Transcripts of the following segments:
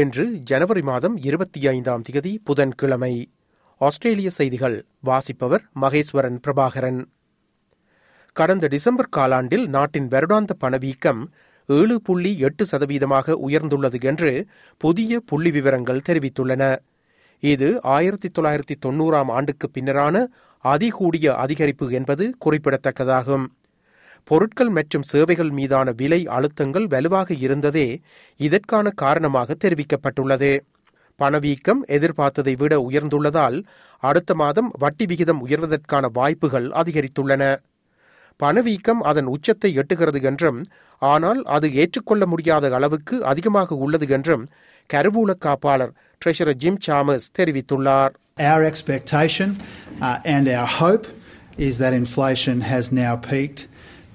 இன்று ஜனவரி மாதம் இருபத்தி ஐந்தாம் திகதி புதன்கிழமை. ஆஸ்திரேலிய செய்திகள் வாசிப்பவர் மகேஸ்வரன் பிரபாகரன். கடந்த டிசம்பர் காலாண்டில் நாட்டின் வருடாந்த பணவீக்கம் ஏழு புள்ளி எட்டு சதவீதமாக உயர்ந்துள்ளது என்று புதிய புள்ளி விவரங்கள் தெரிவித்துள்ளன. இது ஆயிரத்தி தொள்ளாயிரத்தி தொன்னூறாம் ஆண்டுக்கு பின்னரான அதிகூடிய அதிகரிப்பு என்பது குறிப்பிடத்தக்கதாகும். பொருட்கள் மற்றும் சேவைகள் மீதான விலை அழுத்தங்கள் வலுவாக இருந்ததே இதற்கான காரணமாக தெரிவிக்கப்பட்டுள்ளது. பணவீக்கம் எதிர்பார்த்ததை விட உயர்ந்துள்ளதால் அடுத்த மாதம் வட்டி விகிதம் உயர்வதற்கான வாய்ப்புகள் அதிகரித்துள்ளன. பணவீக்கம் அதன் உச்சத்தை எட்டுகிறது என்றும் ஆனால் அது ஏற்றுக்கொள்ள முடியாத அளவுக்கு அதிகமாக உள்ளது என்றும் கருவூல காப்பாளர் ட்ரெஷரர் ஜிம் சாமஸ் தெரிவித்துள்ளார். Our expectation uh, and our hope is that inflation has now peaked,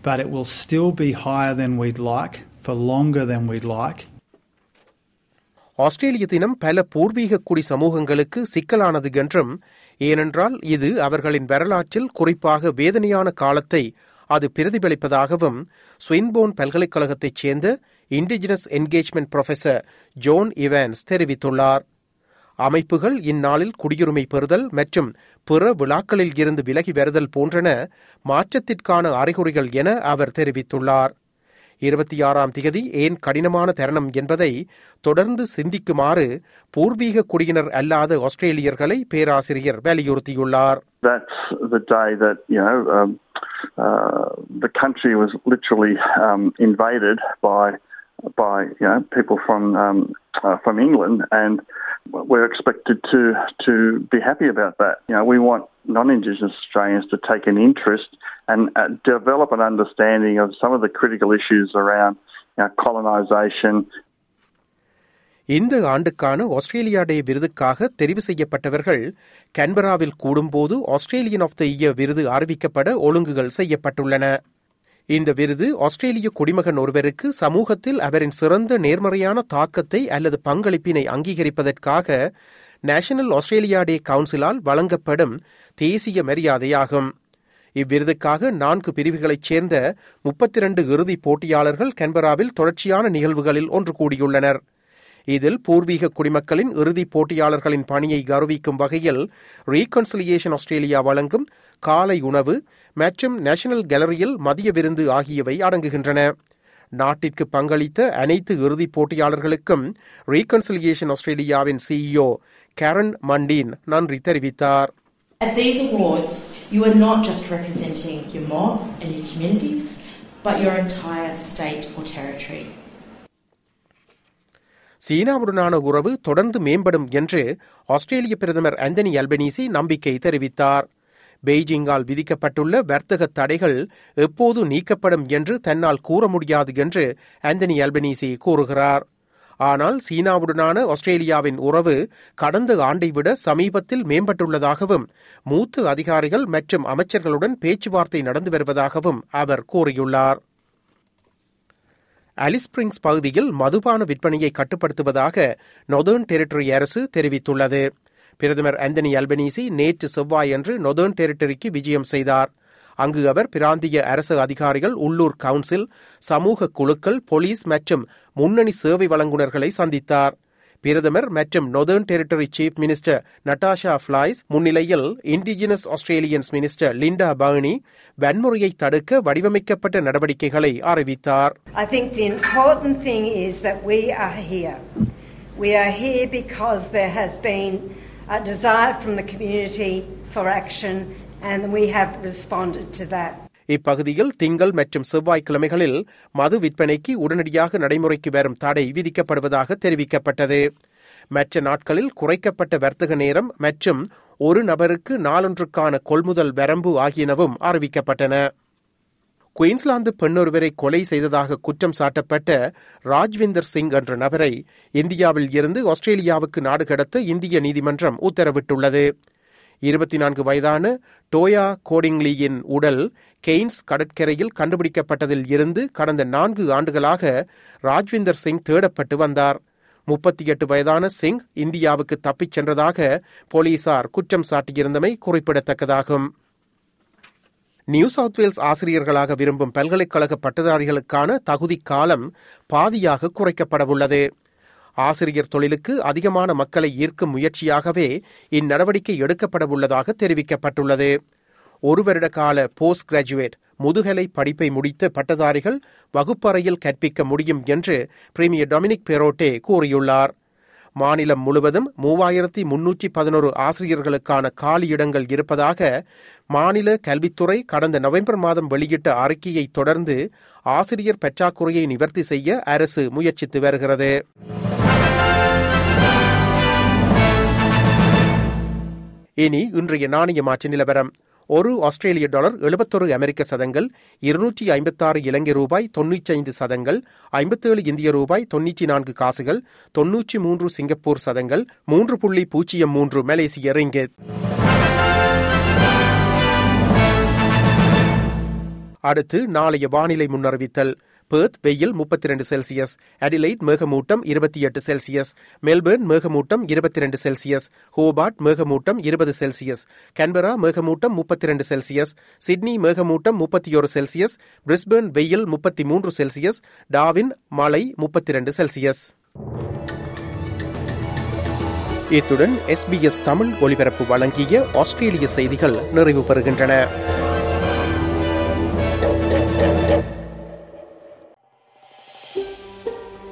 but it will still be higher than we'd like for longer than we'd like. ஆஸ்திரேலிய தினம் பல பூர்வீக குடி சமூகங்களுக்கு சிக்கலானது என்றும் ஏனென்றால் இது அவர்களின் வரலாற்றில் குறிப்பாக வேதனையான காலத்தை அது பிரதிபலிப்பதாகவும் ஸ்வின்போன் பல்கலைக்கழகத்தைச் சேர்ந்த Indigenous engagement professor John Evans தெரிவித்துள்ளார் அமைப்புகள் இந்நாளில் குடியுரிமை பெறுதல் மற்றும் பிற விழாக்களில் இருந்து விலகி வருதல் போன்றன மாற்றத்திற்கான அறிகுறிகள் என அவர் தெரிவித்துள்ளார். இருபத்தி ஆறாம் திகதி ஏன் கடினமான தருணம் என்பதை தொடர்ந்து சிந்திக்குமாறு பூர்வீக குடியினர் அல்லாத ஆஸ்திரேலியர்களை பேராசிரியர் வலியுறுத்தியுள்ளார். Um, uh, the country was literally um, invaded by by you know people from um, uh, from England, and we're expected to to be happy about that. You know, we want non-Indigenous Australians to take an interest and uh, develop an understanding of some of the critical issues around you know, colonisation, இந்த ஆண்டுக்கான Australia டே விருதுக்காக தெரிவு செய்யப்பட்டவர்கள் கன்பராவில் கூடும்போது Australian of the year விருது அறிவிக்கப்பட ஒழுங்குகள் செய்யப்பட்டுள்ளன இந்த விருது ஆஸ்திரேலிய குடிமகன் ஒருவருக்கு சமூகத்தில் அவரின் சிறந்த நேர்மறையான தாக்கத்தை அல்லது பங்களிப்பினை அங்கீகரிப்பதற்காக நேஷனல் ஆஸ்திரேலியா டே கவுன்சிலால் வழங்கப்படும் தேசிய மரியாதையாகும். இவ்விருதுக்காக நான்கு பிரிவுகளைச் சேர்ந்த முப்பத்தி இரண்டு இறுதிப் போட்டியாளர்கள் கன்பராவில் தொடர்ச்சியான நிகழ்வுகளில் ஒன்று கூடியுள்ளனர். இதில் பூர்வீக குடிமக்களின் இறுதிப் போட்டியாளர்களின் பணியை கௌரவிக்கும் வகையில் ரீகன்சிலியேஷன் ஆஸ்திரேலியா வழங்கும் காலை உணவு மற்றும் நேஷனல் கேலரியில் மதிய விருந்து ஆகியவை அடங்குகின்றன. நாட்டிற்கு பங்களித்த அனைத்து இறுதிப் போட்டியாளர்களுக்கும் ரீகன்சிலியேஷன் ஆஸ்திரேலியாவின் சிஇஓ கேரன் மண்டீன் நன்றி தெரிவித்தார். At these awards, you are not just representing your mob and your communities, but your entire state or territory. சீனாவுடனான உறவு தொடர்ந்து மேம்படும் என்று ஆஸ்திரேலிய பிரதமர் ஆந்தனி அல்பனீசி நம்பிக்கை தெரிவித்தார். பெய்ஜிங்கால் விதிக்கப்பட்டுள்ள வர்த்தக தடைகள் எப்போது நீக்கப்படும் என்று தன்னால் கூற முடியாது என்று ஆந்தனி அல்பனீசி கூறுகிறார். ஆனால் சீனாவுடனான ஆஸ்திரேலியாவின் உறவு கடந்த ஆண்டை விட சமீபத்தில் மேம்பட்டுள்ளதாகவும் மூத்த அதிகாரிகள் மற்றும் அமைச்சர்களுடன் பேச்சுவார்த்தை நடந்து வருவதாகவும் அவர் கூறியுள்ளார். அலிஸ்பிரிங்ஸ் பகுதியில் மதுபான விற்பனையை கட்டுப்படுத்துவதாக நொதர்ன் டெரிட்டரி அரசு தெரிவித்துள்ளது. பிரதமர் அந்தனி அல்பனீசி நேற்று செவ்வாயன்று நொதர்ன் டெரிட்டரிக்கு விஜயம் செய்தார். அங்கு அவர் பிராந்திய அரசு அதிகாரிகள் உள்ளூர் கவுன்சில் சமூக குழுக்கள் போலீஸ் மற்றும் முன்னணி சேவை வழங்குநர்களை சந்தித்தார். பிரதமர் மற்றும் Northern Territory chief minister Natasha Fyles முன்னிலையில் Indigenous Australians minister Linda Burney வன்முறையை தடுக்க வடிவமைக்கப்பட்ட நடவடிக்கைகளை அறிவித்தார். I think the important thing is that we are here. We are here because there has been a desire from the community for action and we have responded to that. இப்பகுதியில் திங்கள் மற்றும் செவ்வாய்க்கிழமைகளில் மது விற்பனைக்கு உடனடியாக நடைமுறைக்கு வரும் தடை விதிக்கப்படுவதாக தெரிவிக்கப்பட்டது மற்ற நாட்களில் குறைக்கப்பட்ட வர்த்தக நேரம் மற்றும் ஒரு நபருக்கு நாளொன்றுக்கான கொள்முதல் வரம்பு ஆகியனவும் அறிவிக்கப்பட்டன குயின்ஸ்லாந்து பெண்ணொருவரை கொலை செய்ததாக குற்றம் சாட்டப்பட்ட ராஜ்விந்தர் சிங் என்ற நபரை இந்தியாவில் இருந்து ஆஸ்திரேலியாவுக்கு நாடு கடத்த இந்திய நீதிமன்றம் உத்தரவிட்டுள்ளது. இருபத்தி நான்கு வயதான டோயா கோடிங்லியின் உடல் கெய்ன்ஸ் கடற்கரையில் கண்டுபிடிக்கப்பட்டதில் இருந்து கடந்த நான்கு ஆண்டுகளாக ராஜ்விந்தர் சிங் தேடப்பட்டு வந்தார். முப்பத்தி எட்டு வயதான சிங் இந்தியாவுக்கு தப்பிச் சென்றதாக போலீசார் குற்றம் சாட்டியிருந்தமை குறிப்பிடத்தக்கதாகும். நியூ சவுத் வேல்ஸ் ஆசிரியர்களாக விரும்பும் பல்கலைக்கழக பட்டதாரிகளுக்கான தகுதி காலம் பாதியாக குறைக்கப்படவுள்ளது ஆசிரியர் தொழிலுக்கு அதிகமான மக்களை ஈர்க்கும் முயற்சியாகவே இந்நடவடிக்கை எடுக்கப்படவுள்ளதாக தெரிவிக்கப்பட்டுள்ளது. ஒரு வருட கால போஸ்ட் கிராஜுவேட் முதுகலை படிப்பை முடித்த பட்டதாரிகள் வகுப்பறையில் கற்பிக்க முடியும் என்று பிரீமியர் டொமினிக் பெரோட்டே கூறியுள்ளார். மாநிலம் முழுவதும் மூவாயிரத்தி முன்னூற்றி பதினோரு ஆசிரியர்களுக்கான காலியிடங்கள் இருப்பதாக மாநில கல்வித்துறை கடந்த நவம்பர் மாதம் வெளியிட்ட அறிக்கையை தொடர்ந்து ஆசிரியர் பற்றாக்குறையை நிவர்த்தி செய்ய அரசு முயற்சித்து வருகிறது. இனி இன்றைய நாணய மாற்று நிலவரம். ஒரு ஆஸ்திரேலிய டாலர் எழுபத்தொரு அமெரிக்க சதங்கள் இருநூற்றி ஐம்பத்தாறு இலங்கை ரூபாய் தொன்னூற்றி ஐந்து சதங்கள் ஐம்பத்தேழு இந்திய ரூபாய் தொன்னூற்றி நான்கு காசுகள் தொன்னூற்றி மூன்று சிங்கப்பூர் சதங்கள் மூன்று புள்ளி பூஜ்ஜியம் மூன்று மலேசிய ரிங்கெட் அடுத்து நாளைய வானிலை முன்னறிவித்தல். பேர்த் வெயில் முப்பத்தி ரெண்டு செல்சியஸ் அடிலைட் மேகமூட்டம் இருபத்தி எட்டு செல்சியஸ் மெல்பர்ன் மேகமூட்டம் இருபத்தி ரெண்டு செல்சியஸ் ஹோபார்ட் மேகமூட்டம் இருபது செல்சியஸ் கன்பரா மேகமூட்டம் முப்பத்தி ரெண்டு செல்சியஸ் சிட்னி மேகமூட்டம் முப்பத்தி ஒரு செல்சியஸ் பிரிஸ்பர்ன் வெயில் முப்பத்தி மூன்று செல்சியஸ் டாவின் மழை முப்பத்தி ரெண்டு செல்சியஸ் இத்துடன் எஸ்பிஎஸ் தமிழ் ஒலிபரப்பு வழங்கிய ஆஸ்திரேலிய செய்திகள் நிறைவு பெறுகின்றன